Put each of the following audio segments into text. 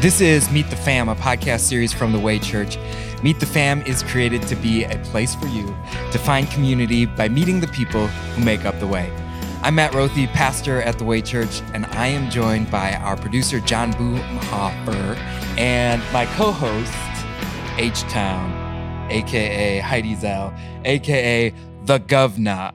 This is Meet the Fam, a podcast series from the Way Church. Meet the Fam is created to be a place for you to find community by meeting the people who make up the way. I'm Matt Rothy, pastor at the Way Church, and I am joined by our producer, John Boomhofer, and my co host, H Town, aka Heidi Zell, aka the Governor.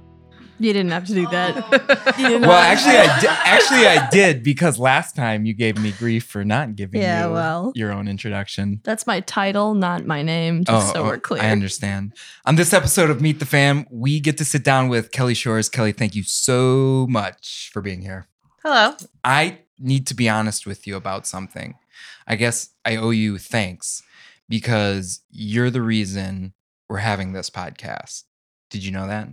You didn't have to do that. You Well, actually, I di- actually I did because last time you gave me grief for not giving Yeah, you well. your own introduction. that's my title, not my name, just oh, so oh, we're clear. Oh, I understand. On this episode of Meet the Fam, we get to sit down with Kelly Shores. Kelly, thank you so much for being here. Hello. I need to be honest with you about something. I guess I owe you thanks because you're the reason we're having this podcast. Did you know that?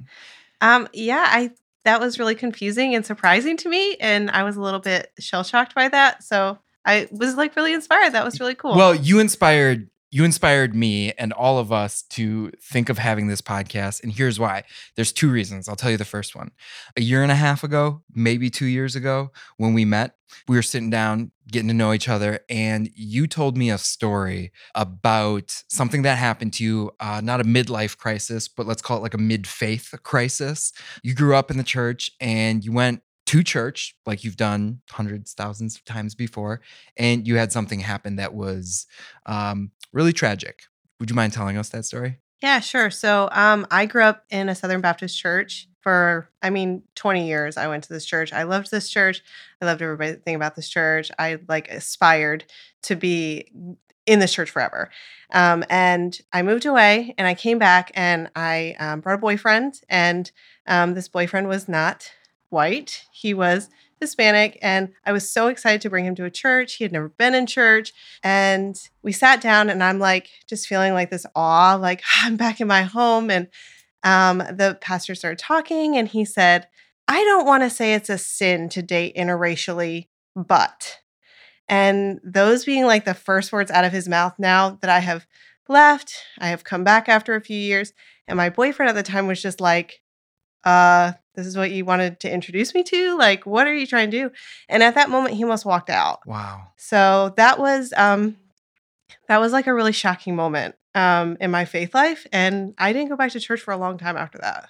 Um, yeah, I that was really confusing and surprising to me, and I was a little bit shell shocked by that. So I was like really inspired. That was really cool. Well, you inspired you inspired me and all of us to think of having this podcast and here's why. There's two reasons. I'll tell you the first one. A year and a half ago, maybe 2 years ago, when we met, we were sitting down getting to know each other and you told me a story about something that happened to you, uh, not a midlife crisis, but let's call it like a mid-faith crisis. You grew up in the church and you went to church like you've done hundreds, thousands of times before, and you had something happen that was um, really tragic. Would you mind telling us that story? yeah, sure. So um, I grew up in a Southern Baptist church for, I mean, 20 years. I went to this church. I loved this church. I loved everything about this church. I like aspired to be in this church forever. Um, and I moved away and I came back and I um, brought a boyfriend. And um, this boyfriend was not white, he was Hispanic. And I was so excited to bring him to a church. He had never been in church. And we sat down and I'm like, just feeling like this awe, like I'm back in my home. And um, the pastor started talking and he said, I don't want to say it's a sin to date interracially, but. And those being like the first words out of his mouth now that I have left, I have come back after a few years. And my boyfriend at the time was just like, uh, this is what you wanted to introduce me to? Like, what are you trying to do? And at that moment, he almost walked out. Wow. So that was um that was like a really shocking moment um in my faith life and I didn't go back to church for a long time after that.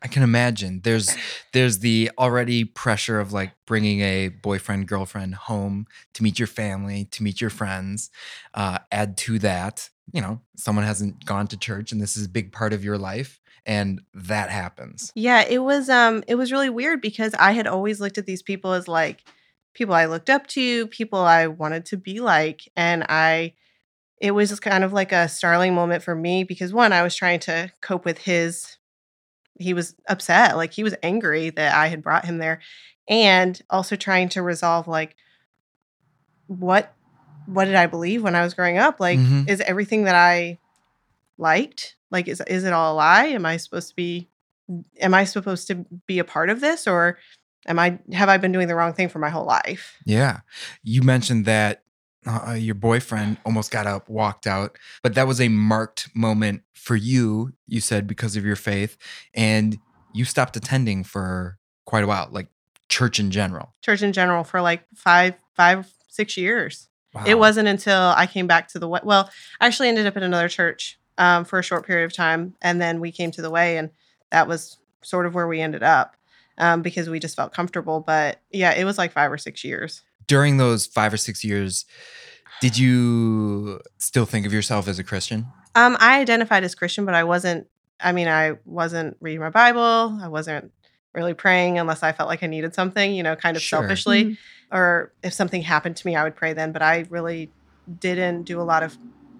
I can imagine. There's there's the already pressure of like bringing a boyfriend girlfriend home to meet your family, to meet your friends. Uh, add to that, you know, someone hasn't gone to church, and this is a big part of your life, and that happens. Yeah, it was um it was really weird because I had always looked at these people as like people I looked up to, people I wanted to be like and I it was just kind of like a startling moment for me because one I was trying to cope with his he was upset, like he was angry that I had brought him there and also trying to resolve like what what did I believe when I was growing up? Like Mhm. is everything that I liked like is is it all a lie? Am I supposed to be am I supposed to be a part of this or am I have I been doing the wrong thing for my whole life? Yeah. You mentioned that uh, your boyfriend almost got up, walked out, but that was a marked moment for you, you said, because of your faith. And you stopped attending for quite a while, like church in general. Church in general for like five, five, six years. Wow. It wasn't until I came back to the. Well, I actually ended up in another church um, for a short period of time, and then we came to the way, and that was sort of where we ended up um, because we just felt comfortable. But yeah, it was like five or six years. During those five or six years, did you still think of yourself as a Christian? Um, I identified as Christian, but I wasn't. I mean, I wasn't reading my Bible. I wasn't really praying unless I felt like I needed something, you know, kind of Sure. selfishly. Mhm. Or if something happened to me, I would pray then. But I really didn't do a lot of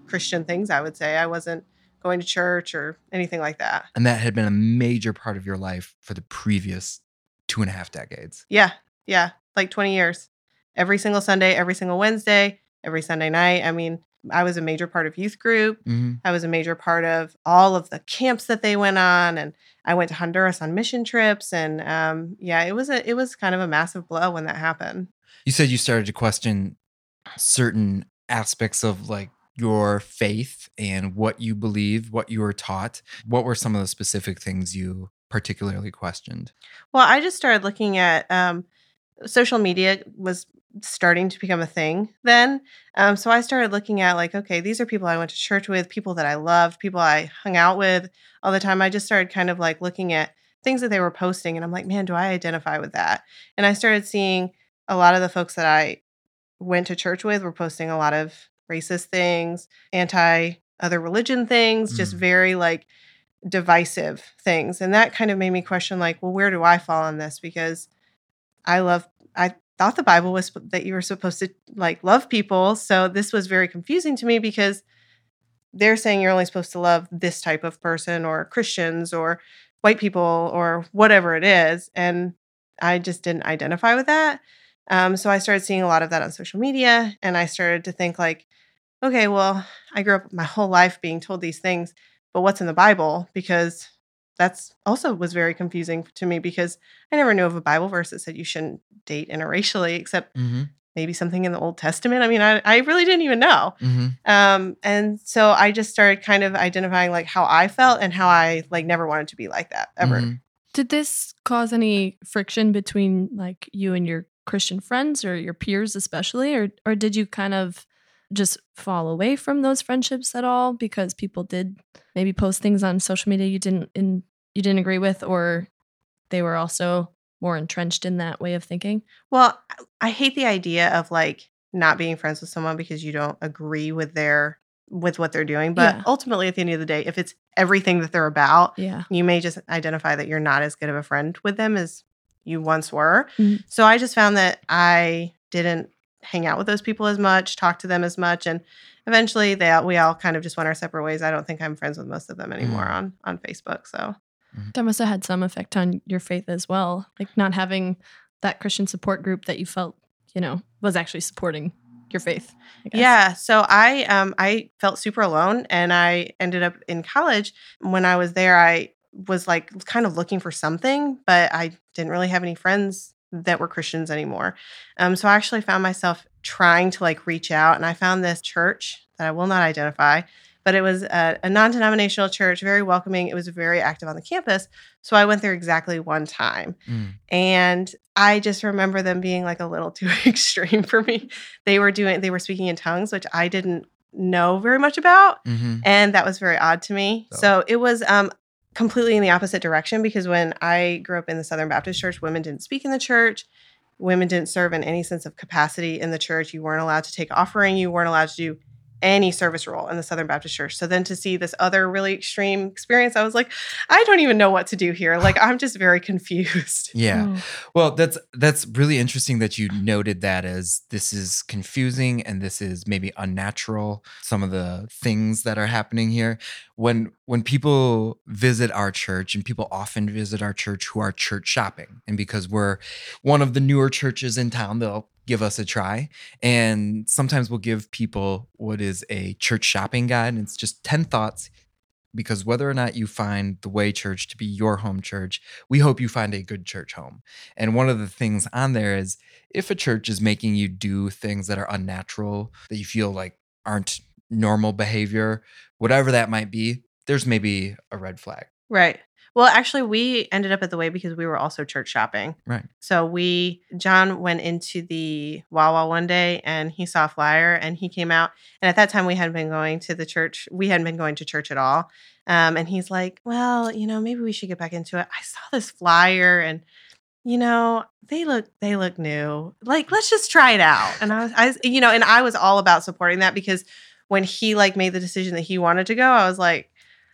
Christian things. I would say I wasn't going to church or anything like that. And that had been a major part of your life for the previous two and a half decades. Yeah, yeah, like twenty years. Every single Sunday, every single Wednesday, every Sunday night. I mean, I was a major part of youth group. hmm I was a major part of all of the camps that they went on, and I went to Honduras on mission trips. And um, yeah, it was a it was kind of a massive blow when that happened. You said you started to question certain aspects of like your faith and what you believe, what you were taught. What were some of the specific things you particularly questioned? Well, I just started looking at um, social media was starting to become a thing then. Um, so I started looking at like, okay, these are people I went to church with, people that I loved, people I hung out with all the time. I just started kind of like looking at things that they were posting, and I'm like, man, do I identify with that? And I started seeing a lot of the folks that I went to church with were posting a lot of racist things, anti other religion things, mm. just very like divisive things. And that kind of made me question like, well, where do I fall on this? Because I love I thought the Bible was that you were supposed to like love people. So this was very confusing to me because they're saying you're only supposed to love this type of person or Christians or white people or whatever it is. And I just didn't identify with that. Um, so I started seeing a lot of that on social media and I started to think like, okay, well, I grew up my whole life being told these things, but what's in the Bible? Because that's also was very confusing to me because I never knew of a Bible verse that said you shouldn't date interracially, except mm-hmm. maybe something in the Old Testament. I mean, I, I really didn't even know. Mm-hmm. Um, and so I just started kind of identifying like how I felt and how I like never wanted to be like that ever. Mm-hmm. Did this cause any friction between like you and your Christian friends or your peers especially or or did you kind of just fall away from those friendships at all because people did maybe post things on social media you didn't in you didn't agree with or they were also more entrenched in that way of thinking? Well, I hate the idea of like not being friends with someone because you don't agree with their with what they're doing. But yeah. ultimately at the end of the day, if it's everything that they're about, yeah. you may just identify that you're not as good of a friend with them as you once were. Mm-hmm. So I just found that I didn't hang out with those people as much, talk to them as much, and eventually they we all kind of just went our separate ways. I don't think I'm friends with most of them anymore mm. on on Facebook. So mm-hmm. that must have had some effect on your faith as well, like not having that Christian support group that you felt you know was actually supporting your faith. Yeah. So I um I felt super alone and I ended up in college. When I was there, I was like kind of looking for something, but I didn't really have any friends that were Christians anymore. Um, so I actually found myself trying to like reach out, and I found this church that I will not identify, but it was a, a non denominational church, very welcoming. It was very active on the campus. So I went there exactly one time. Mm. And I just remember them being like a little too extreme for me. They were doing, they were speaking in tongues, which I didn't know very much about. Mm-hmm. And that was very odd to me. So, so it was um, completely in the opposite direction because when I grew up in the Southern Baptist Church, women didn't speak in the church. Women didn't serve in any sense of capacity in the church. You weren't allowed to take offering. You weren't allowed to do any service role in the Southern Baptist Church. So then to see this other really extreme experience, I was like, I don't even know what to do here. Like I'm just very confused. Yeah. Oh. Well, that's that's really interesting that you noted that as this is confusing and this is maybe unnatural some of the things that are happening here. When when people visit our church and people often visit our church who are church shopping and because we're one of the newer churches in town, they'll give us a try. And sometimes we'll give people what is a church shopping guide. And it's just 10 thoughts because whether or not you find the Way Church to be your home church, we hope you find a good church home. And one of the things on there is if a church is making you do things that are unnatural, that you feel like aren't normal behavior, whatever that might be, there's maybe a red flag. Right. Well, actually, we ended up at the way because we were also church shopping. Right. So we, John went into the Wawa one day and he saw a flyer and he came out. And at that time, we hadn't been going to the church. We hadn't been going to church at all. Um, and he's like, well, you know, maybe we should get back into it. I saw this flyer and, you know, they look they look new. Like, let's just try it out. And I was, I, you know, and I was all about supporting that because when he like made the decision that he wanted to go, I was like,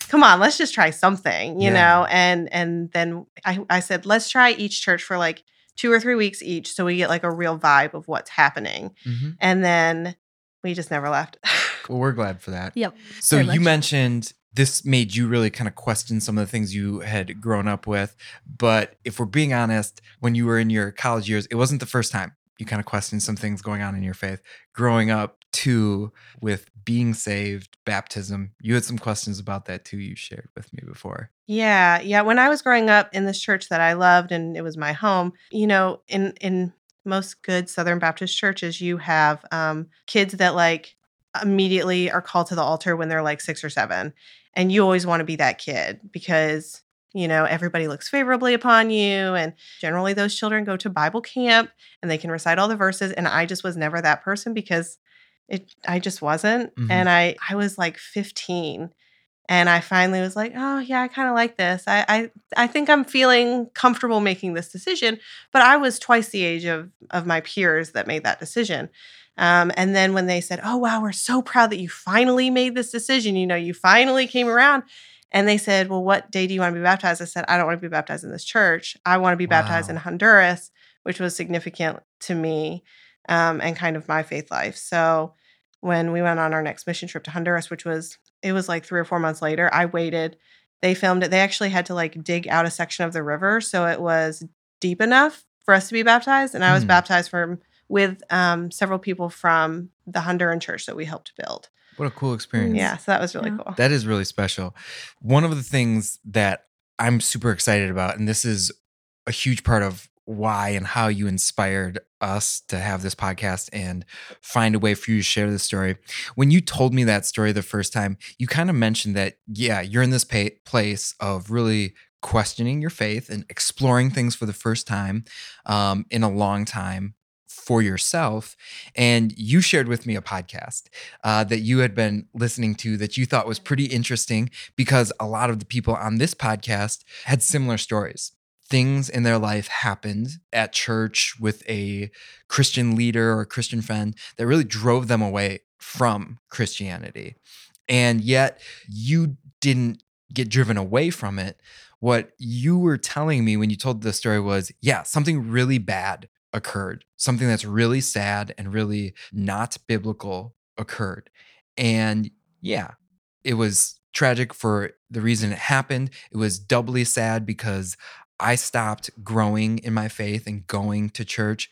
come on, let's just try something, you yeah. know? And and then I, I said, let's try each church for like two or three weeks each so we get like a real vibe of what's happening. Mm-hmm. And then we just never left. well, we're glad for that. Yep. So you mentioned this made you really kind of question some of the things you had grown up with. But if we're being honest, when you were in your college years, it wasn't the first time you kind of questioned some things going on in your faith. Growing up too with being saved, baptism, you had some questions about that too, you shared with me before. Yeah. Yeah. When I was growing up in this church that I loved and it was my home, you know, in in most good Southern Baptist churches, you have um, kids that like immediately are called to the altar when they're like six or seven. And you always want to be that kid because you know, everybody looks favorably upon you. And generally, those children go to Bible camp and they can recite all the verses. And I just was never that person because it, I just wasn't. Mhm. And I, I was like 15 and I finally was like, oh yeah, I kind of like this. I, I, I think I'm feeling comfortable making this decision. But I was twice the age of of my peers that made that decision. Um, and then when they said, "Oh wow, we're so proud that you finally made this decision," you know, you finally came around. And they said, "Well, what day do you want to be baptized?" I said, "I don't want to be baptized in this church. I want to be baptized in Honduras," which was significant to me um, and kind of my faith life. So when we went on our next mission trip to Honduras, which was it was like three or four months later, I waited. They filmed it. They actually had to like dig out a section of the river, so it was deep enough for us to be baptized. And I was Mm. baptized from with um, several people from the Honduran church that we helped build. What a cool experience. Yeah, so that was really Yeah. cool. That is really special. One of the things that I'm super excited about, and this is a huge part of why and how you inspired us to have this podcast and find a way for you to share this story. When you told me that story the first time, you kind of mentioned that, yeah, you're in this pa- place of really questioning your faith and exploring things for the first time um, in a long time for yourself. And you shared with me a podcast uh, that you had been listening to that you thought was pretty interesting because a lot of the people on this podcast had similar stories. Things in their life happened at church with a Christian leader or Christian friend that really drove them away from Christianity. And yet you didn't get driven away from it. What you were telling me when you told the story was, yeah, something really bad occurred, something that's really sad and really not biblical occurred. And yeah, it was tragic for the reason it happened. It was doubly sad because I stopped growing in my faith and going to church.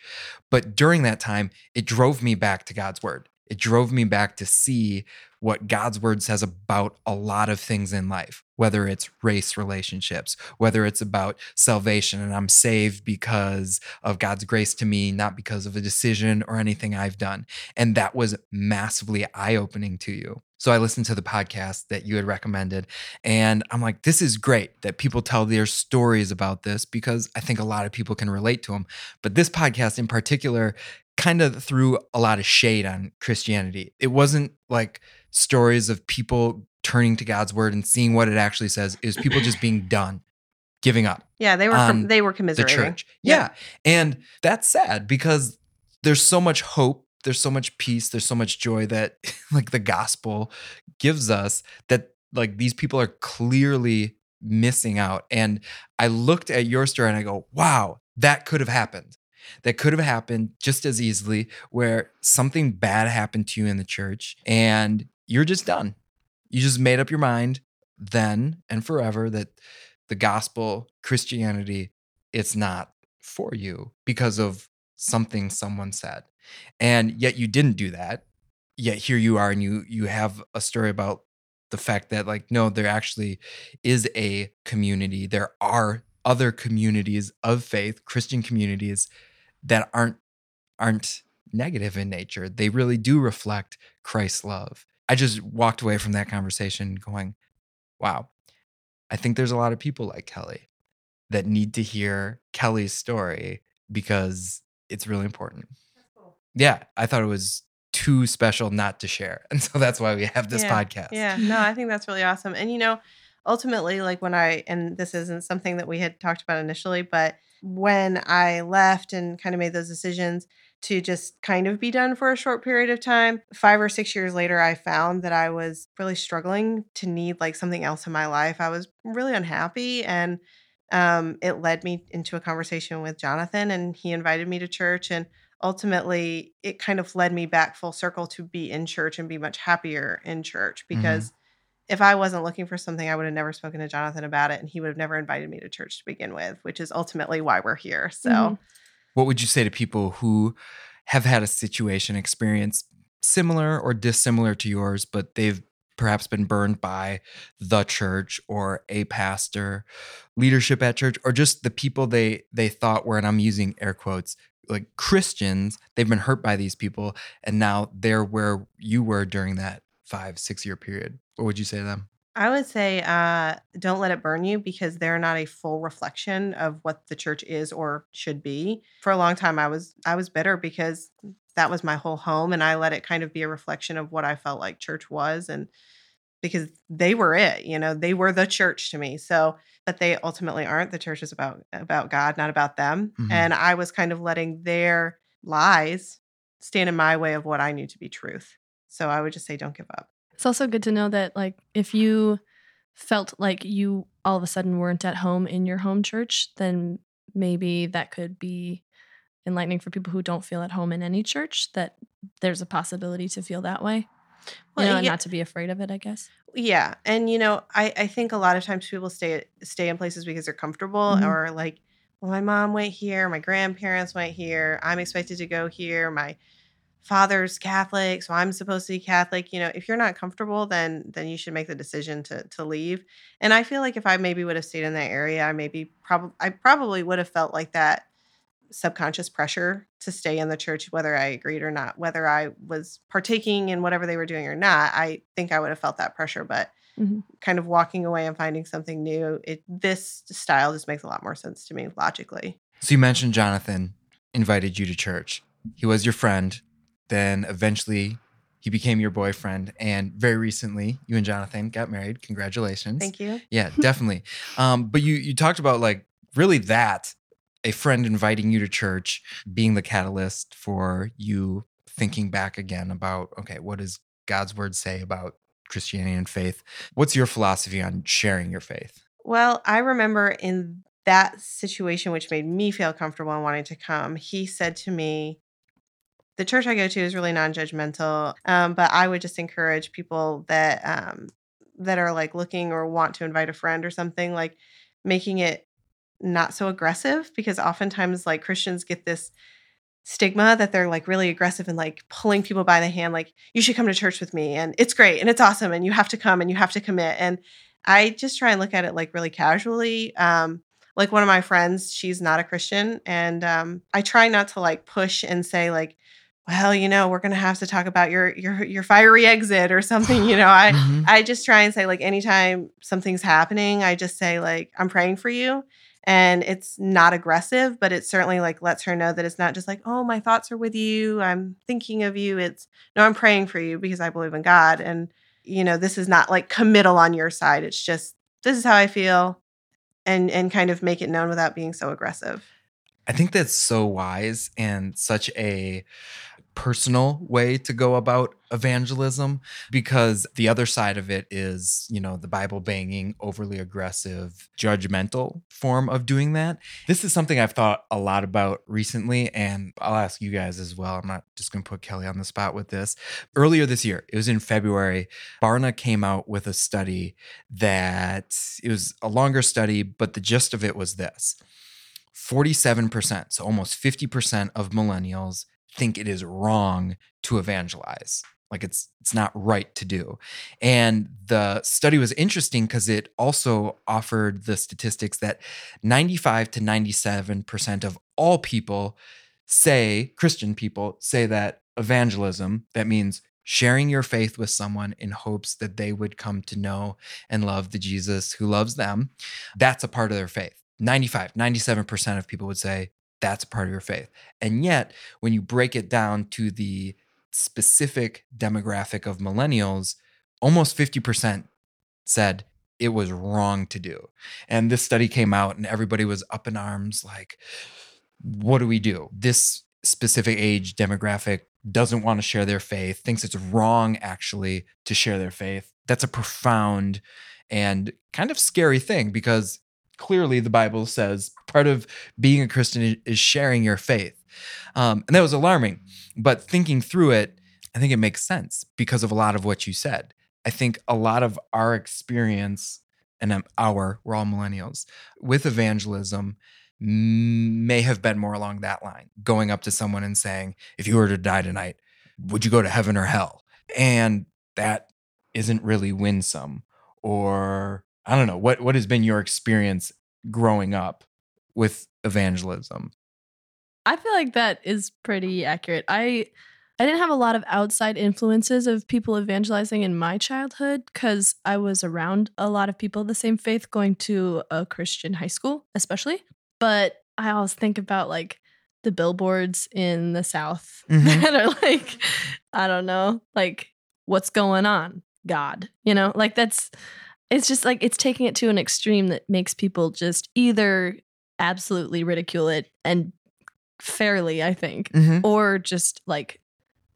But during that time, it drove me back to God's word. It drove me back to see what God's word says about a lot of things in life, whether it's race relationships, whether it's about salvation and I'm saved because of God's grace to me, not because of a decision or anything I've done. And that was massively eye opening to you. So I listened to the podcast that you had recommended, and I'm like, this is great that people tell their stories about this because I think a lot of people can relate to them. But this podcast in particular kind of threw a lot of shade on Christianity. It wasn't like stories of people turning to God's word and seeing what it actually says. It was people just being done, giving up Yeah, they were com- they were the commiserating. church. Yeah. Yeah. And that's sad because there's so much hope, there's so much peace, there's so much joy that like the gospel gives us that like these people are clearly missing out. And I looked at your story and I go, wow, that could have happened. That could have happened just as easily where something bad happened to you in the church and you're just done. You just made up your mind then and forever that the gospel, Christianity, it's not for you because of something someone said. And yet you didn't do that. Yet here you are and you you have a story about the fact that like no there actually is a community. There are other communities of faith, Christian communities that aren't aren't negative in nature. They really do reflect Christ's love. I just walked away from that conversation going, wow, I think there's a lot of people like Kelly that need to hear Kelly's story because it's really important. Yeah, I thought it was too special not to share. And so that's why we have this Yeah, podcast. Yeah, no, I think that's really awesome. And you know, ultimately, like when I and this isn't something that we had talked about initially, but when I left and kind of made those decisions to just kind of be done for a short period of time, five or six years later, I found that I was really struggling to need like something else in my life. I was really unhappy and um, it led me into a conversation with Jonathan, and he invited me to church. And ultimately, it kind of led me back full circle to be in church and be much happier in church because if I wasn't looking for something, I would have never spoken to Jonathan about it, and he would have never invited me to church to begin with, which is ultimately why we're here. So, Mhm. What would you say to people who have had a situation experience similar or dissimilar to yours, but they've perhaps been burned by the church or a pastor, leadership at church, or just the people they they thought were, and I'm using air quotes, like Christians, they've been hurt by these people, and now they're where you were during that five, six year period. What would you say to them? I would say uh, don't let it burn you because they're not a full reflection of what the church is or should be. For a long time, I was I was bitter because that was my whole home, and I let it kind of be a reflection of what I felt like church was, and because they were it, you know, they were the church to me. So, but they ultimately aren't. The church is about about God, not about them. Mhm. And I was kind of letting their lies stand in my way of what I knew to be truth. So I would just say, don't give up. It's also good to know that, like, if you felt like you all of a sudden weren't at home in your home church, then maybe that could be enlightening for people who don't feel at home in any church, that there's a possibility to feel that way. Well, you know, and yeah- not to be afraid of it, I guess. Yeah, and you know, I I think a lot of times people stay stay in places because they're comfortable Mhm. or like, well, my mom went here, my grandparents went here, I'm expected to go here, my father's Catholic, so I'm supposed to be Catholic. You know, if you're not comfortable, then then you should make the decision to to leave. And I feel like if I maybe would have stayed in that area, I maybe probably I probably would have felt like that subconscious pressure to stay in the church whether I agreed or not, whether I was partaking in whatever they were doing or not. I think I would have felt that pressure, but Mhm. kind of walking away and finding something new, it this style just makes a lot more sense to me logically. So you mentioned Jonathan invited you to church. He was your friend. Then eventually he became your boyfriend. And very recently, you and Jonathan got married. Congratulations. Thank you. Yeah, definitely. um, but you you talked about like really that a friend inviting you to church being the catalyst for you thinking back again about okay, what does God's word say about Christianity and faith? What's your philosophy on sharing your faith? Well, I remember in that situation, which made me feel comfortable and wanting to come, he said to me, The church I go to is really non judgmental, um, but I would just encourage people that, um, that are like looking or want to invite a friend or something, like making it not so aggressive because oftentimes like Christians get this stigma that they're like really aggressive and like pulling people by the hand like you should come to church with me and it's great and it's awesome and you have to come and you have to commit and I just try and look at it like really casually. Um, like one of my friends, she's not a Christian, and um, I try not to like push and say like, "Well, you know, we're gonna have to talk about your your your fiery exit or something." You know, I Mhm. I just try and say like, anytime something's happening, I just say like, "I'm praying for you." And it's not aggressive, but it certainly like lets her know that it's not just like, oh, my thoughts are with you. I'm thinking of you. It's no, I'm praying for you because I believe in God. And you know this is not like committal on your side it's just this is how i feel and and kind of make it known without being so aggressive I think that's so wise and such a personal way to go about evangelism because the other side of it is, you know, the Bible banging, overly aggressive, judgmental form of doing that. This is something I've thought a lot about recently, and I'll ask you guys as well. I'm not just going to put Kelly on the spot with this. Earlier this year, it was in February, Barna came out with a study that it was a longer study, but the gist of it was this 47%, so almost 50% of millennials think it is wrong to evangelize. Like it's it's not right to do. And the study was interesting because it also offered the statistics that 95 to 97% of all people say, Christian people say that evangelism, that means sharing your faith with someone in hopes that they would come to know and love the Jesus who loves them, that's a part of their faith. 95, 97% of people would say that's part of your faith. And yet, when you break it down to the specific demographic of millennials, almost 50% said it was wrong to do. And this study came out, and everybody was up in arms like, what do we do? This specific age demographic doesn't want to share their faith, thinks it's wrong actually to share their faith. That's a profound and kind of scary thing because clearly the Bible says part of being a Christian is sharing your faith. Um, and that was alarming. But thinking through it, I think it makes sense because of a lot of what you said. I think a lot of our experience, and um, our, we're all millennials, with evangelism may have been more along that line going up to someone and saying, if you were to die tonight, would you go to heaven or hell? And that isn't really winsome. Or I don't know, what, what has been your experience growing up with evangelism? I feel like that is pretty accurate. I I didn't have a lot of outside influences of people evangelizing in my childhood because I was around a lot of people of the same faith going to a Christian high school, especially. But I always think about like the billboards in the South Mhm. that are like, I don't know, like what's going on, God, you know, like that's, it's just like it's taking it to an extreme that makes people just either absolutely ridicule it and fairly, I think, Mhm. or just like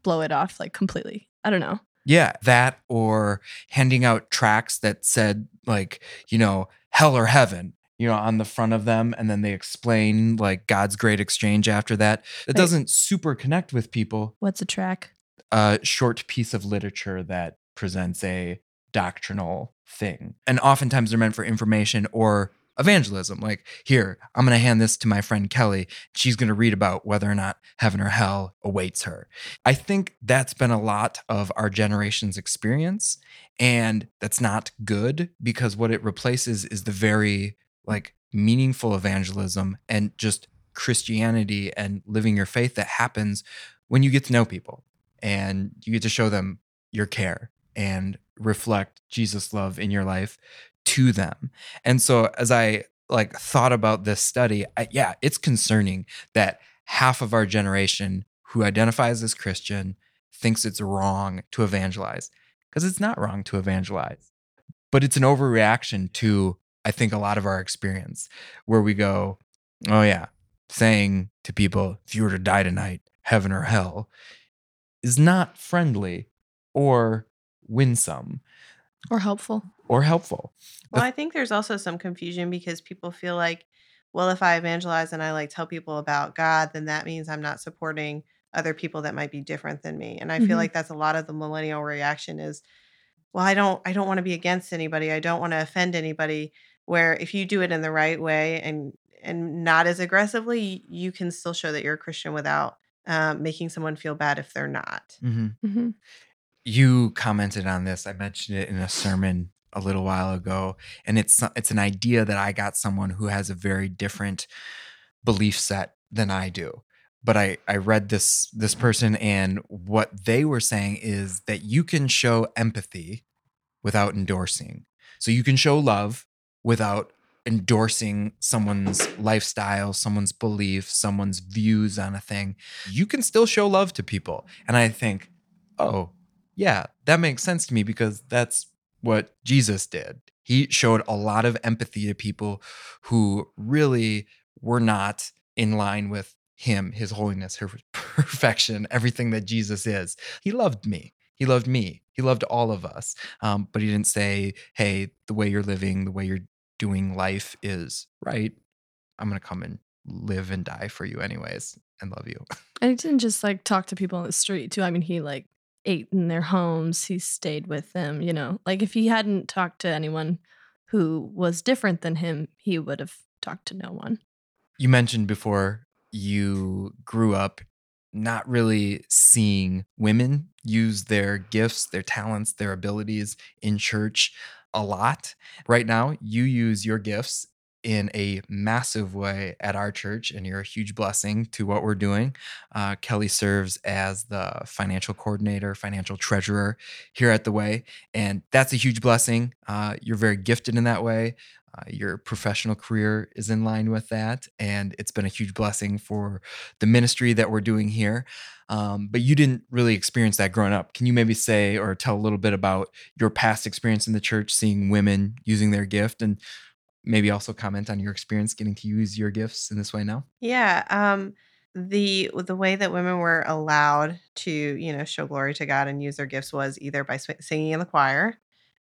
blow it off like completely. I don't know. Yeah, that or handing out tracts that said like, you know, hell or heaven, you know, on the front of them and then they explain like God's great exchange after that. It Right. doesn't super connect with people. What's a track? A short piece of literature that presents a doctrinal thing. And oftentimes they're meant for information or evangelism. Like, here, I'm going to hand this to my friend Kelly. She's going to read about whether or not heaven or hell awaits her. I think that's been a lot of our generation's experience. And that's not good because what it replaces is the very like meaningful evangelism and just Christianity and living your faith that happens when you get to know people and you get to show them your care and reflect Jesus' love in your life to them. And so as I like thought about this study, I, yeah, it's concerning that half of our generation who identifies as Christian thinks it's wrong to evangelize because it's not wrong to evangelize. But it's an overreaction to I think a lot of our experience where we go, "Oh yeah, saying to people if you were to die tonight, heaven or hell is not friendly or winsome Or helpful. or helpful. Well, I think there's also some confusion because people feel like, well, if I evangelize and I like tell people about God, then that means I'm not supporting other people that might be different than me. And I Mhm. feel like that's a lot of the millennial reaction is, well, I don't I don't want to be against anybody. I don't want to offend anybody. Where if you do it in the right way and and not as aggressively, you can still show that you're a Christian without um, making someone feel bad if they're not. hmm You commented on this. I mentioned it in a sermon a little while ago, and it's it's an idea that I got someone who has a very different belief set than I do. But I I read this this person and what they were saying is that you can show empathy without endorsing. So you can show love without endorsing someone's lifestyle, someone's belief, someone's views on a thing. You can still show love to people. And I think, "Oh, yeah, that makes sense to me because that's what Jesus did. He showed a lot of empathy to people who really were not in line with him, his holiness, her perfection, everything that Jesus is. He loved me. He loved me. He loved all of us. Um, but he didn't say, hey, the way you're living, the way you're doing life is right. I'm going to come and live and die for you, anyways, and love you. And he didn't just like talk to people on the street too. I mean, he like ate in their homes. He stayed with them. You know, like if he hadn't talked to anyone who was different than him, he would have talked to no one. You mentioned before you grew up not really seeing women use their gifts, their talents, their abilities in church a lot. Right now, you use your gifts in a massive way at our church, and you're a huge blessing to what we're doing. Uh, Kelly serves as the financial coordinator, financial treasurer here at The Way, and that's a huge blessing. Uh, you're very gifted in that way. Uh, your professional career is in line with that, and it's been a huge blessing for the ministry that we're doing here. Um, but you didn't really experience that growing up. Can you maybe say or tell a little bit about your past experience in the church, seeing women using their gift, and maybe also comment on your experience getting to use your gifts in this way now? Yeah, um, the the way that women were allowed to, you know, show glory to God and use their gifts was either by singing in the choir,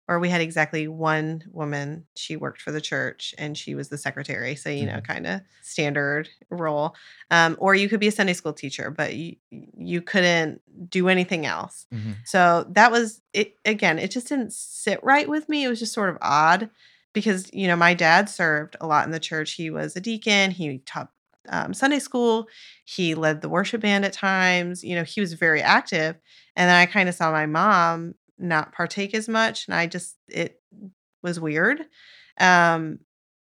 or we had exactly one woman. She worked for the church and she was the secretary, so you know, Mhm. kind of standard role. Um, or you could be a Sunday school teacher, but you you couldn't do anything else. So that was it. Again, it just didn't sit right with me. It was just sort of odd because, you know, my dad served a lot in the church. He was a deacon, he taught um, Sunday school, he led the worship band at times. You know, he was very active. And then I kind of saw my mom not partake as much. And I just, it was weird. Um,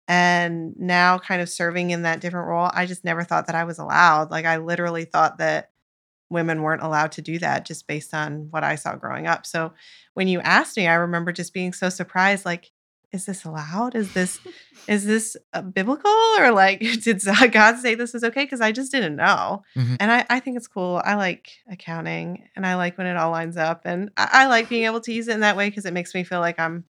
and now kind of serving in that different role, I just never thought that I was allowed. Like, I literally thought that women weren't allowed to do that just based on what I saw growing up. So when you asked me, I remember just being so surprised like is this allowed? Is this is this uh, biblical or like did God say this is okay? Because I just didn't know, Mhm. and I, I think it's cool. I like accounting, and I like when it all lines up, and I, I like being able to use it in that way because it makes me feel like I'm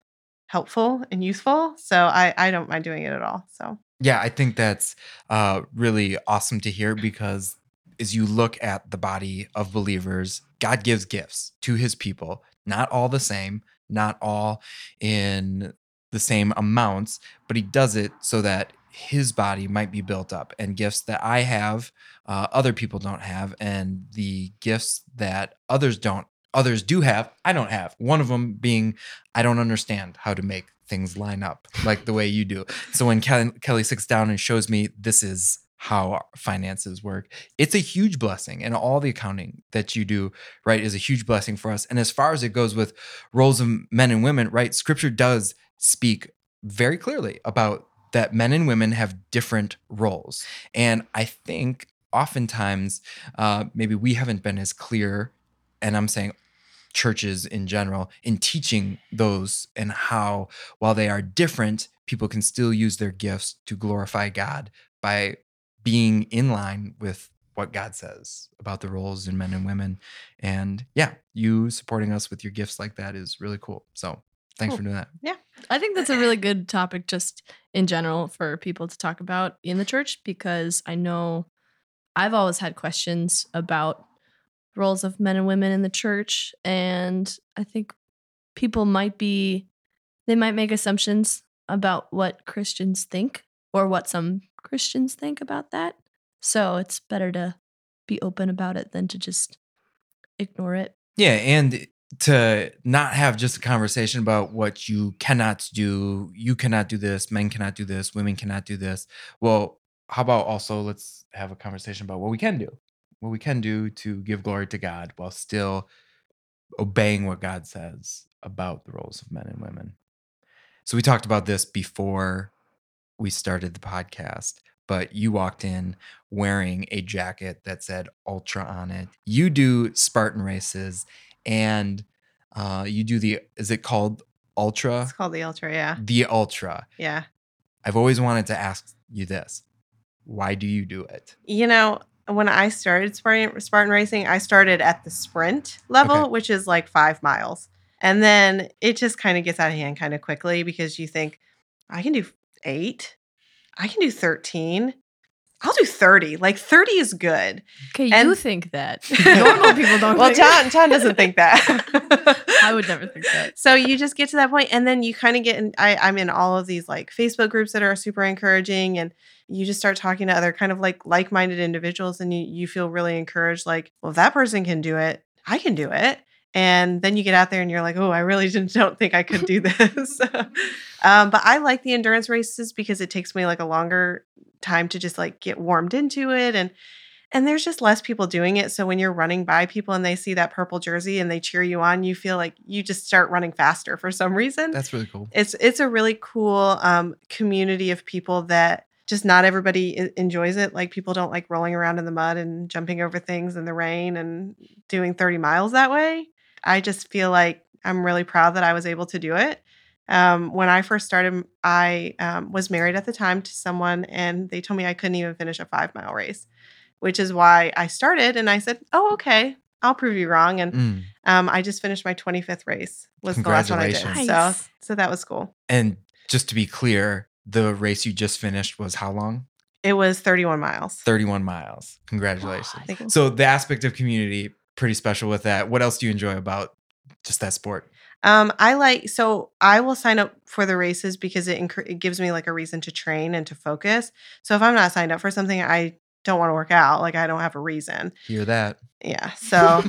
helpful and useful. So I I don't mind doing it at all. So Yeah, I think that's uh, really awesome to hear because as you look at the body of believers, God gives gifts to his people, not all the same, not all in the same amounts, but he does it so that his body might be built up and gifts that I have, uh, other people don't have, and the gifts that others don't, others do have, I don't have. One of them being I don't understand how to make things line up like the way you do. So when Kelly, Kelly sits down and shows me this is how finances work, it's a huge blessing. And all the accounting that you do, right, is a huge blessing for us. And as far as it goes with roles of men and women, right, scripture does speak very clearly about that men and women have different roles. And I think oftentimes uh, maybe we haven't been as clear, and I'm saying churches in general, in teaching those and how, while they are different, people can still use their gifts to glorify God by being in line with what God says about the roles in men and women. And yeah, you supporting us with your gifts like that is really cool. So thanks Cool. for doing that. Yeah. I think that's a really good topic just in general for people to talk about in the church because I know I've always had questions about roles of men and women in the church and I think people might be they might make assumptions about what Christians think or what some Christians think about that. So it's better to be open about it than to just ignore it. Yeah, and to not have just a conversation about what you cannot do, you cannot do this, men cannot do this, women cannot do this. Well, how about also let's have a conversation about what we can do, what we can do to give glory to God while still obeying what God says about the roles of men and women. So we talked about this before we started the podcast, but you walked in wearing a jacket that said Ultra on it. You do Spartan races and uh, you do the, is it called Ultra? it's called the ultra. Yeah, The Ultra. yeah. I've always wanted to ask you this. Why do you do it? You know, when I started Spartan, Spartan racing, I started at the sprint level, Okay. which is like five miles. And then it just kind of gets out of hand kind of quickly because you think, I can do eight, I can do 13, I'll do 30. Like 30 is good. Okay, And- you think that. Normal people don't well, John, John doesn't think that. I would never think that. so you just get to that point and then you kind of get in I, i'm in all of these like facebook groups that are super encouraging and you just start talking to other kind of like like-minded individuals and you, you feel really encouraged like well if that person can do it i can do it and then you get out there and you're like oh i really didn't, don't think i could do this um, but i like the endurance races because it takes me like a longer time to just like get warmed into it and and there's just less people doing it so when you're running by people and they see that purple jersey and they cheer you on you feel like you just start running faster for some reason. That's really cool. it's it's a really cool um, community of people that just not everybody enjoys it like people don't like rolling around in the mud and jumping over things in the rain and doing 30 miles that way. I just feel like i'm really proud that i was able to do it um, when i first started i um, was married at the time to someone and they told me i couldn't even finish a five mile race which is why i started and i said oh okay i'll prove you wrong and Mm. um, i just finished my 25th race was the last one i did Congratulations. so so that was cool And just to be clear, the race you just finished was how long? It was 31 miles. 31 miles. Congratulations. You. So the aspect of community, pretty special with that. What else do you enjoy about just that sport? Um, I like so I will sign up for the races because it incre- it gives me like a reason to train and to focus. So if I'm not signed up for something, I don't want to work out. Like I don't have a reason. Hear that? Yeah. So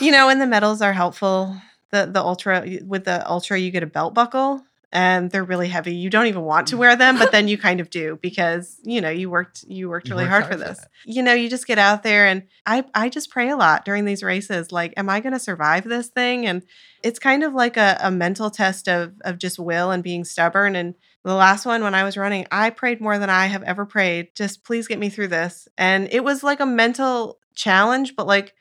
you know, and the medals are helpful. The the ultra with the ultra, you get a belt buckle. And they're really heavy. You don't even want to wear them, but then you kind of do because you know you worked you worked You really worked hard, for hard for this. you know, you just get out there and I I just pray a lot during these races. Like, am I gonna survive this thing? And it's kind of like a, a mental test of of just will and being stubborn. And the last one when I was running, I prayed more than I have ever prayed. Just please get me through this. And it was like a mental challenge, but like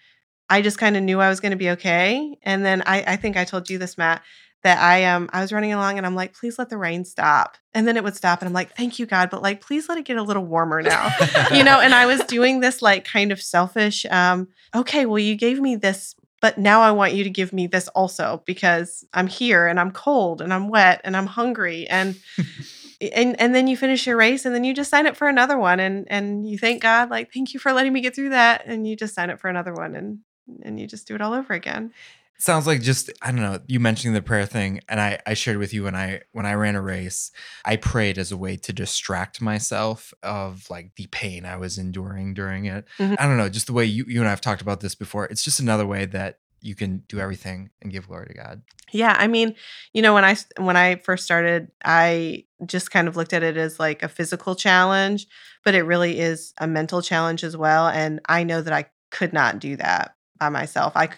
I just kind of knew I was going to be okay. And then I, I think I told you this, Matt, that I um I was running along and I'm like, please let the rain stop. And then it would stop and I'm like, thank you, God, but like please let it get a little warmer now. you know, and I was doing this like kind of selfish, um, okay, well, you gave me this, but now I want you to give me this also because I'm here and I'm cold and I'm wet and I'm hungry and and and then you finish your race and then you just sign up for another one and and you thank God like thank you for letting me get through that and you just sign up for another one and and you just do it all over again. Sounds like just I don't know. You mentioning the prayer thing, and I I shared with you when I when I ran a race, I prayed as a way to distract myself of like the pain I was enduring during it. Mhm. I don't know, just the way you you and I have talked about this before. It's just another way that you can do everything and give glory to God. Yeah, I mean, you know, when I when I first started, I just kind of looked at it as like a physical challenge, but it really is a mental challenge as well. And I know that I could not do that by myself. I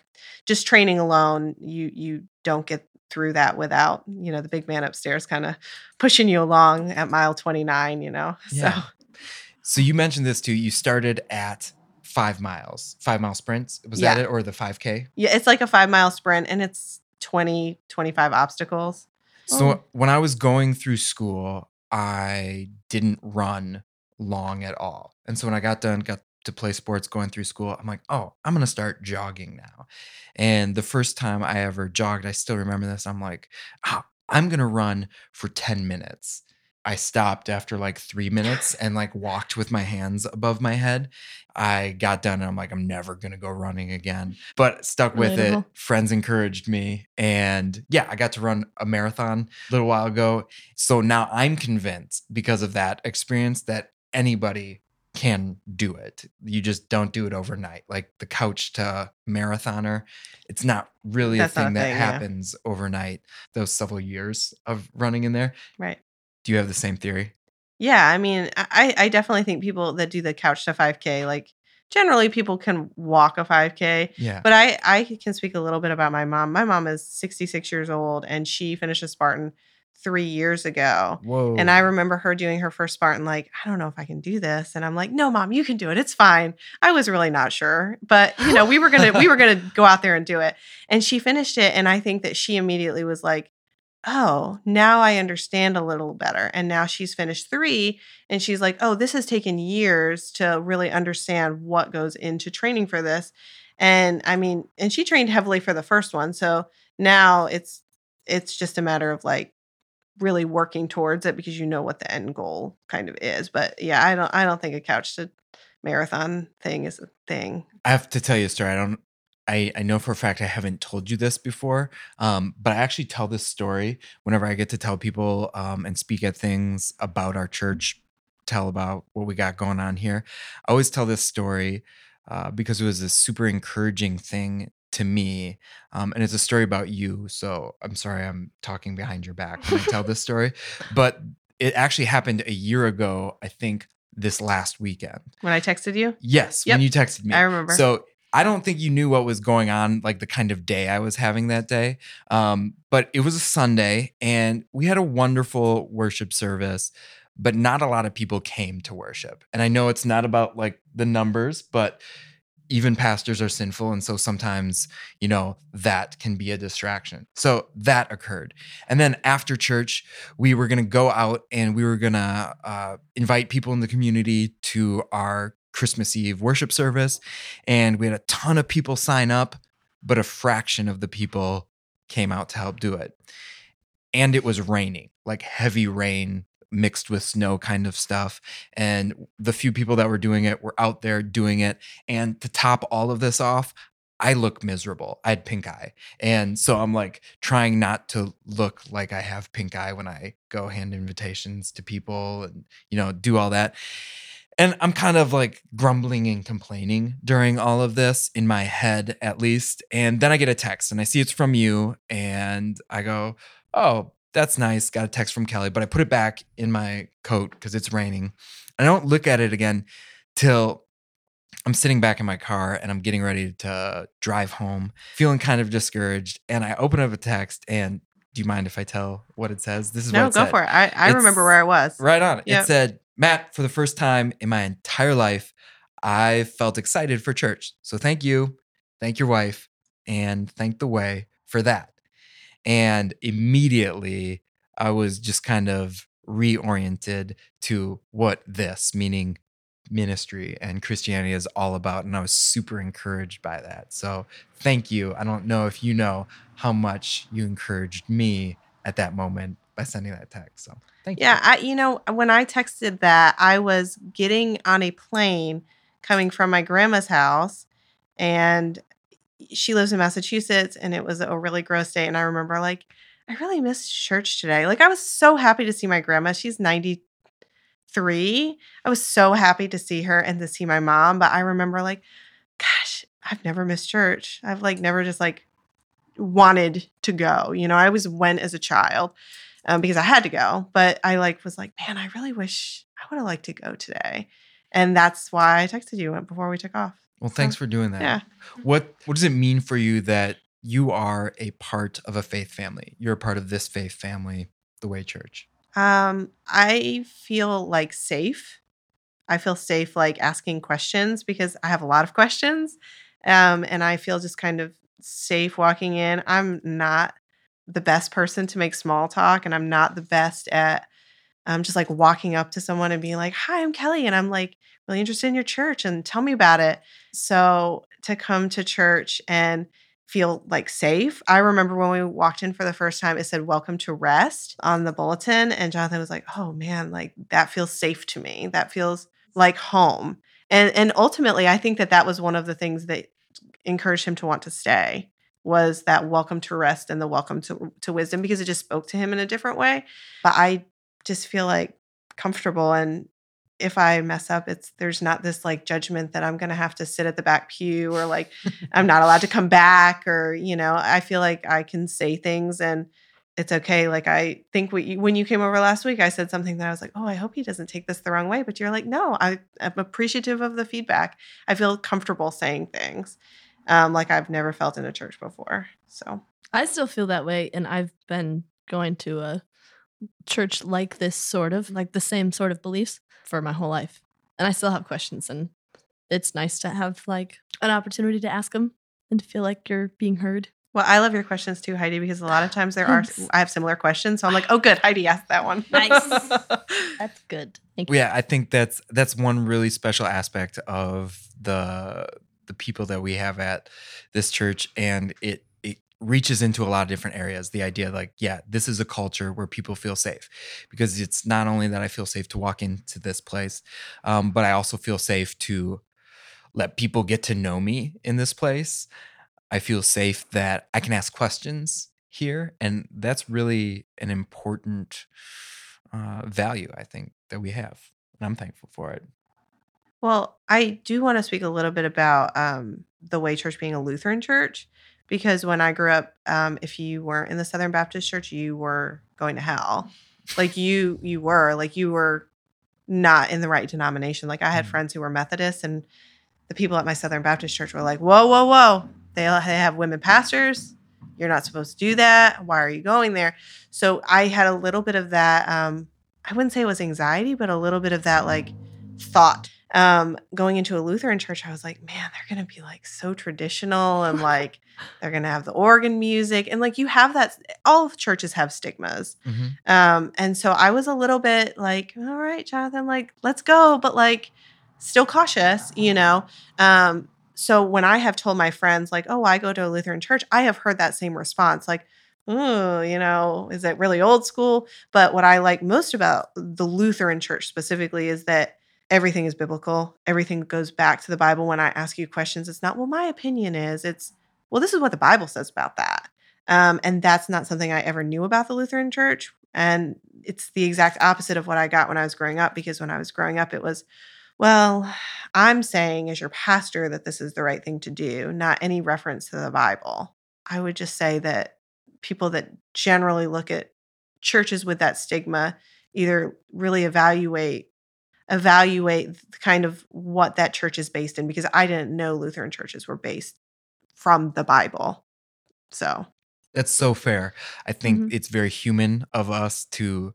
just training alone, you you don't get through that without you know the big man upstairs kind of pushing you along at mile 29 you know Yeah. so So you mentioned this too. You started at five miles, five mile sprints. Was Yeah. that it, or the five k? yeah it's like a five mile sprint and it's 20 25 obstacles So Oh. when I was going through school, I didn't run long at all. And so when I got done, got to play sports going through school, I'm like, oh, I'm going to start jogging now. And the first time I ever jogged, I still remember this. I'm like, ah, I'm going to run for 10 minutes. I stopped after like three minutes and like walked with my hands above my head. I got done and I'm like, I'm never to go running again. But stuck with it. Friends encouraged me. And yeah, I got to run a marathon a little while ago. So now I'm convinced because of that experience that anybody can do it. You just don't do it overnight. Like the couch to marathoner, it's not really That's a thing a that thing, yeah. happens overnight. Those several years of running in there. right Do you have the same theory? Yeah, I mean, I, I definitely think people that do the couch to 5K, like generally people can walk a 5K. Yeah. But I, I can speak a little bit about my mom. My mom is 66 years old and she finished a Spartan three years ago. Whoa. And I remember her doing her first Spartan, like, I don't know if I can do this. And I'm like, no, mom, you can do it. It's fine. I was really not sure. But you know, we were gonna we were gonna go out there and do it. And she finished it. And I think that she immediately was like, oh, now I understand a little better. And now she's finished three. And she's like, oh, this has taken years to really understand what goes into training for this. And I mean, and she trained heavily for the first one. So now it's it's just a matter of like really working towards it because you know what the end goal kind of is. But yeah, I don't I don't think a couch to marathon thing is a thing. I have to tell you a story. I don't. I, I know for a fact I haven't told you this before, um, but I actually tell this story whenever I get to tell people um, and speak at things about our church, tell about what we got going on here. I always tell this story uh, because it was a super encouraging thing to me, um, and it's a story about you. So I'm sorry I'm talking behind your back when I tell this story, but it actually happened a year ago. I think this last weekend. When I texted you, Yes, Yep. when you texted me. I remember. So I don't think you knew what was going on, like the kind of day I was having that day. Um, but it was a Sunday and we had a wonderful worship service, but not a lot of people came to worship. And I know it's not about like the numbers, but even pastors are sinful. And so sometimes, you know, that can be a distraction. So that occurred. And then after church, we were going to go out and we were going to uh, invite people in the community to our Christmas Eve worship service. And we had a ton of people sign up, but a fraction of the people came out to help do it. And it was raining, like heavy rain mixed with snow kind of stuff. And the few people that were doing it were out there doing it. And to top all of this off, I look miserable. I had pink eye. And so I'm like trying not to look like I have pink eye when I go hand invitations to people and, you know, do all that. And I'm kind of like grumbling and complaining during all of this in my head, at least. And then I get a text and I see it's from you. And I go, oh, that's nice. Got a text from Kelly, but I put it back in my coat because it's raining. I don't look at it again till I'm sitting back in my car and I'm getting ready to drive home, feeling kind of discouraged. And I open up a text and do you mind if I tell what it says? This is no, what it go said. for it. I, I remember where I was. Right on. It said, Matt, for the first time in my entire life, I felt excited for church. So thank you. thank your wife, and thank the way for that. And immediately I was just kind of reoriented to what this, meaning ministry and Christianity, is all about. And I was super encouraged by that. So thank you. I don't know if you know how much you encouraged me at that moment by sending that text. So thank you. Yeah, you. I you know, when I texted that, I was getting on a plane coming from my grandma's house and she lives in Massachusetts and it was a really gross day and I remember like I really missed church today. Like I was so happy to see my grandma. She's 93. I was so happy to see her and to see my mom, but I remember like gosh, I've never missed church. I've like never just like wanted to go. You know, I always went as a child um, because I had to go. But I like was like, man, I really wish I would have liked to go today, and that's why I texted you before we took off. Well, thanks for doing that. Yeah, What what does it mean for you that you are a part of a faith family? You're a part of this faith family, the Way Church. um, I feel like safe. I feel safe like asking questions because I have a lot of questions, um, and I feel just kind of safe walking in. I'm not the best person to make small talk, and I'm not the best at um, just like walking up to someone and being like, "Hi, I'm Kelly," and I'm like really interested in your church and tell me about it. So to come to church and feel like safe. I remember when we walked in for the first time, it said "Welcome to Rest" on the bulletin, and Jonathan was like, "Oh man, like that feels safe to me. That feels like home." And and ultimately, I think that that was one of the things that encouraged him to want to stay was that welcome to rest and the welcome to, to wisdom because it just spoke to him in a different way. But I just feel like comfortable and if I mess up, it's there's not this like judgment that I'm gonna have to sit at the back pew or like I'm not allowed to come back or you know I feel like I can say things and it's okay. Like I think what you, when you came over last week, I said something that I was like, oh, I hope he doesn't take this the wrong way. But you're like, no, I, I'm appreciative of the feedback. I feel comfortable saying things um, like I've never felt in a church before. So I still feel that way, and I've been going to a church like this, sort of like the same sort of beliefs for my whole life, and I still have questions, and it's nice to have like an opportunity to ask them and to feel like you're being heard. Well, I love your questions too, Heidi, because a lot of times there are I have similar questions. So I'm like, oh, good, Heidi asked that one. Nice. That's good. Thank you. Yeah, I think that's that's one really special aspect of the the people that we have at this church, and it it reaches into a lot of different areas. The idea, like, yeah, this is a culture where people feel safe, because it's not only that I feel safe to walk into this place, um, but I also feel safe to let people get to know me in this place. I feel safe that I can ask questions here, and that's really an important uh, value I think that we have, and I'm thankful for it. Well, I do want to speak a little bit about um, the Way Church being a Lutheran church, because when I grew up, um, if you weren't in the Southern Baptist Church, you were going to hell. Like you, you were like you were not in the right denomination. Like I had Mm. friends who were Methodists, and the people at my Southern Baptist Church were like, "Whoa, whoa, whoa! They they have women pastors. You're not supposed to do that. Why are you going there?" So I had a little bit of that. Um, I wouldn't say it was anxiety, but a little bit of that like thought um going into a lutheran church i was like man they're gonna be like so traditional and like they're gonna have the organ music and like you have that all of churches have stigmas. Um and so i was a little bit like all right jonathan like let's go but like still cautious you know? Um so when i have told my friends like oh i go to a lutheran church i have heard that same response like oh you know is it really old school? But what i like most about the lutheran church specifically is that everything is biblical. Everything goes back to the Bible. When I ask you questions, it's not, well, my opinion is, it's, well, this is what the Bible says about that. Um, and that's not something I ever knew about the Lutheran church. And it's the exact opposite of what I got when I was growing up, because when I was growing up, it was, well, I'm saying as your pastor that this is the right thing to do, not any reference to the Bible. I would just say that people that generally look at churches with that stigma either really evaluate evaluate kind of what that church is based in because I didn't know Lutheran churches were based from the Bible. So, That's so fair. I think Mhm. it's very human of us to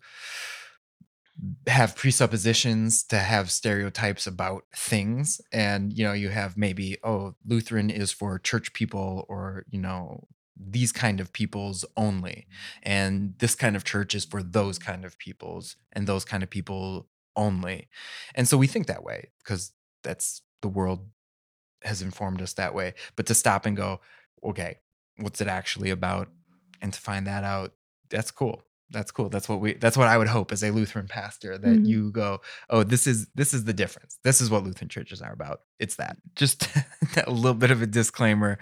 have presuppositions to have stereotypes about things and you know you have maybe oh lutheran is for church people or you know these kind of peoples only and this kind of church is for those kind of peoples and those kind of people only. And so we think that way because that's the world has informed us that way. But to stop and go okay what's it actually about? and to find that out that's cool. That's cool. That's what we that's what i would hope as a lutheran pastor that Mhm. you go oh this is this is the difference. This is what lutheran churches are about. It's that. Just a little bit of a disclaimer.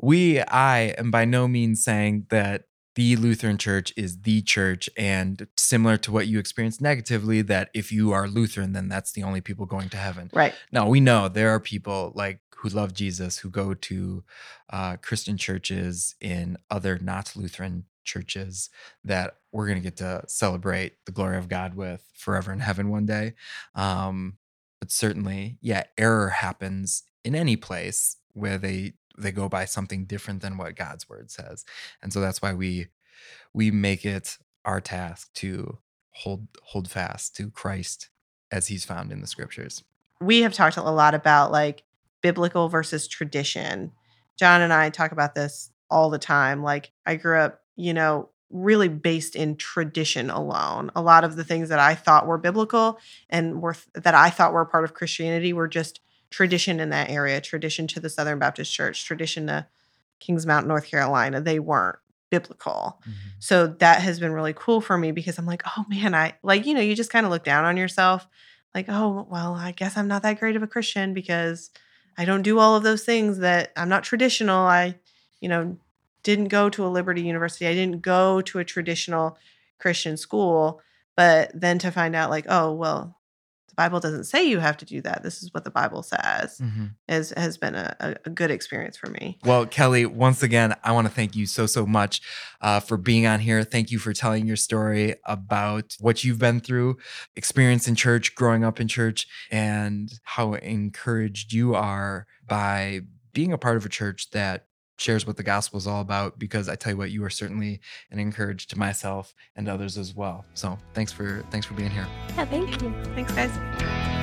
We i am by no means saying that the lutheran church is the church and similar to what you experienced negatively that if you are lutheran then that's the only people going to heaven Right. no, we know there are people like who love Jesus who go to uh, Christian churches in other not Lutheran churches that we're going to get to celebrate the glory of God with forever in heaven one day. Um, but certainly, yeah, error happens in any place where they they go by something different than what God's word says, and so that's why we we make it our task to hold hold fast to Christ as He's found in the Scriptures. we have talked a lot about like biblical versus tradition. John and I talk about this all the time. Like I grew up, you know, really based in tradition alone. A lot of the things that I thought were biblical and were that I thought were part of Christianity were just tradition in that area, tradition to the Southern Baptist Church, tradition to Kings Mountain, North Carolina. They weren't biblical. Mm-hmm. So that has been really cool for me because I'm like, oh man, I like, you know, you just kind of look down on yourself. Like, oh, well, I guess I'm not that great of a Christian because I don't do all of those things that I'm not traditional. I, you know, didn't go to a Liberty University. I didn't go to a traditional Christian school. But then to find out, like, oh, well, the Bible doesn't say you have to do that. This is what the Bible says, Mhm. has, has been a, a, a good experience for me. Well, Kelly, once again, I want to thank you so, so much uh, for being on here. Thank you for telling your story about what you've been through, experience in church, growing up in church, and how encouraged you are by being a part of a church that shares what the gospel is all about. Because I tell you what, you are certainly an encourage to myself and others as well. So thanks for thanks for being here. Yeah, thank you. Thanks, guys.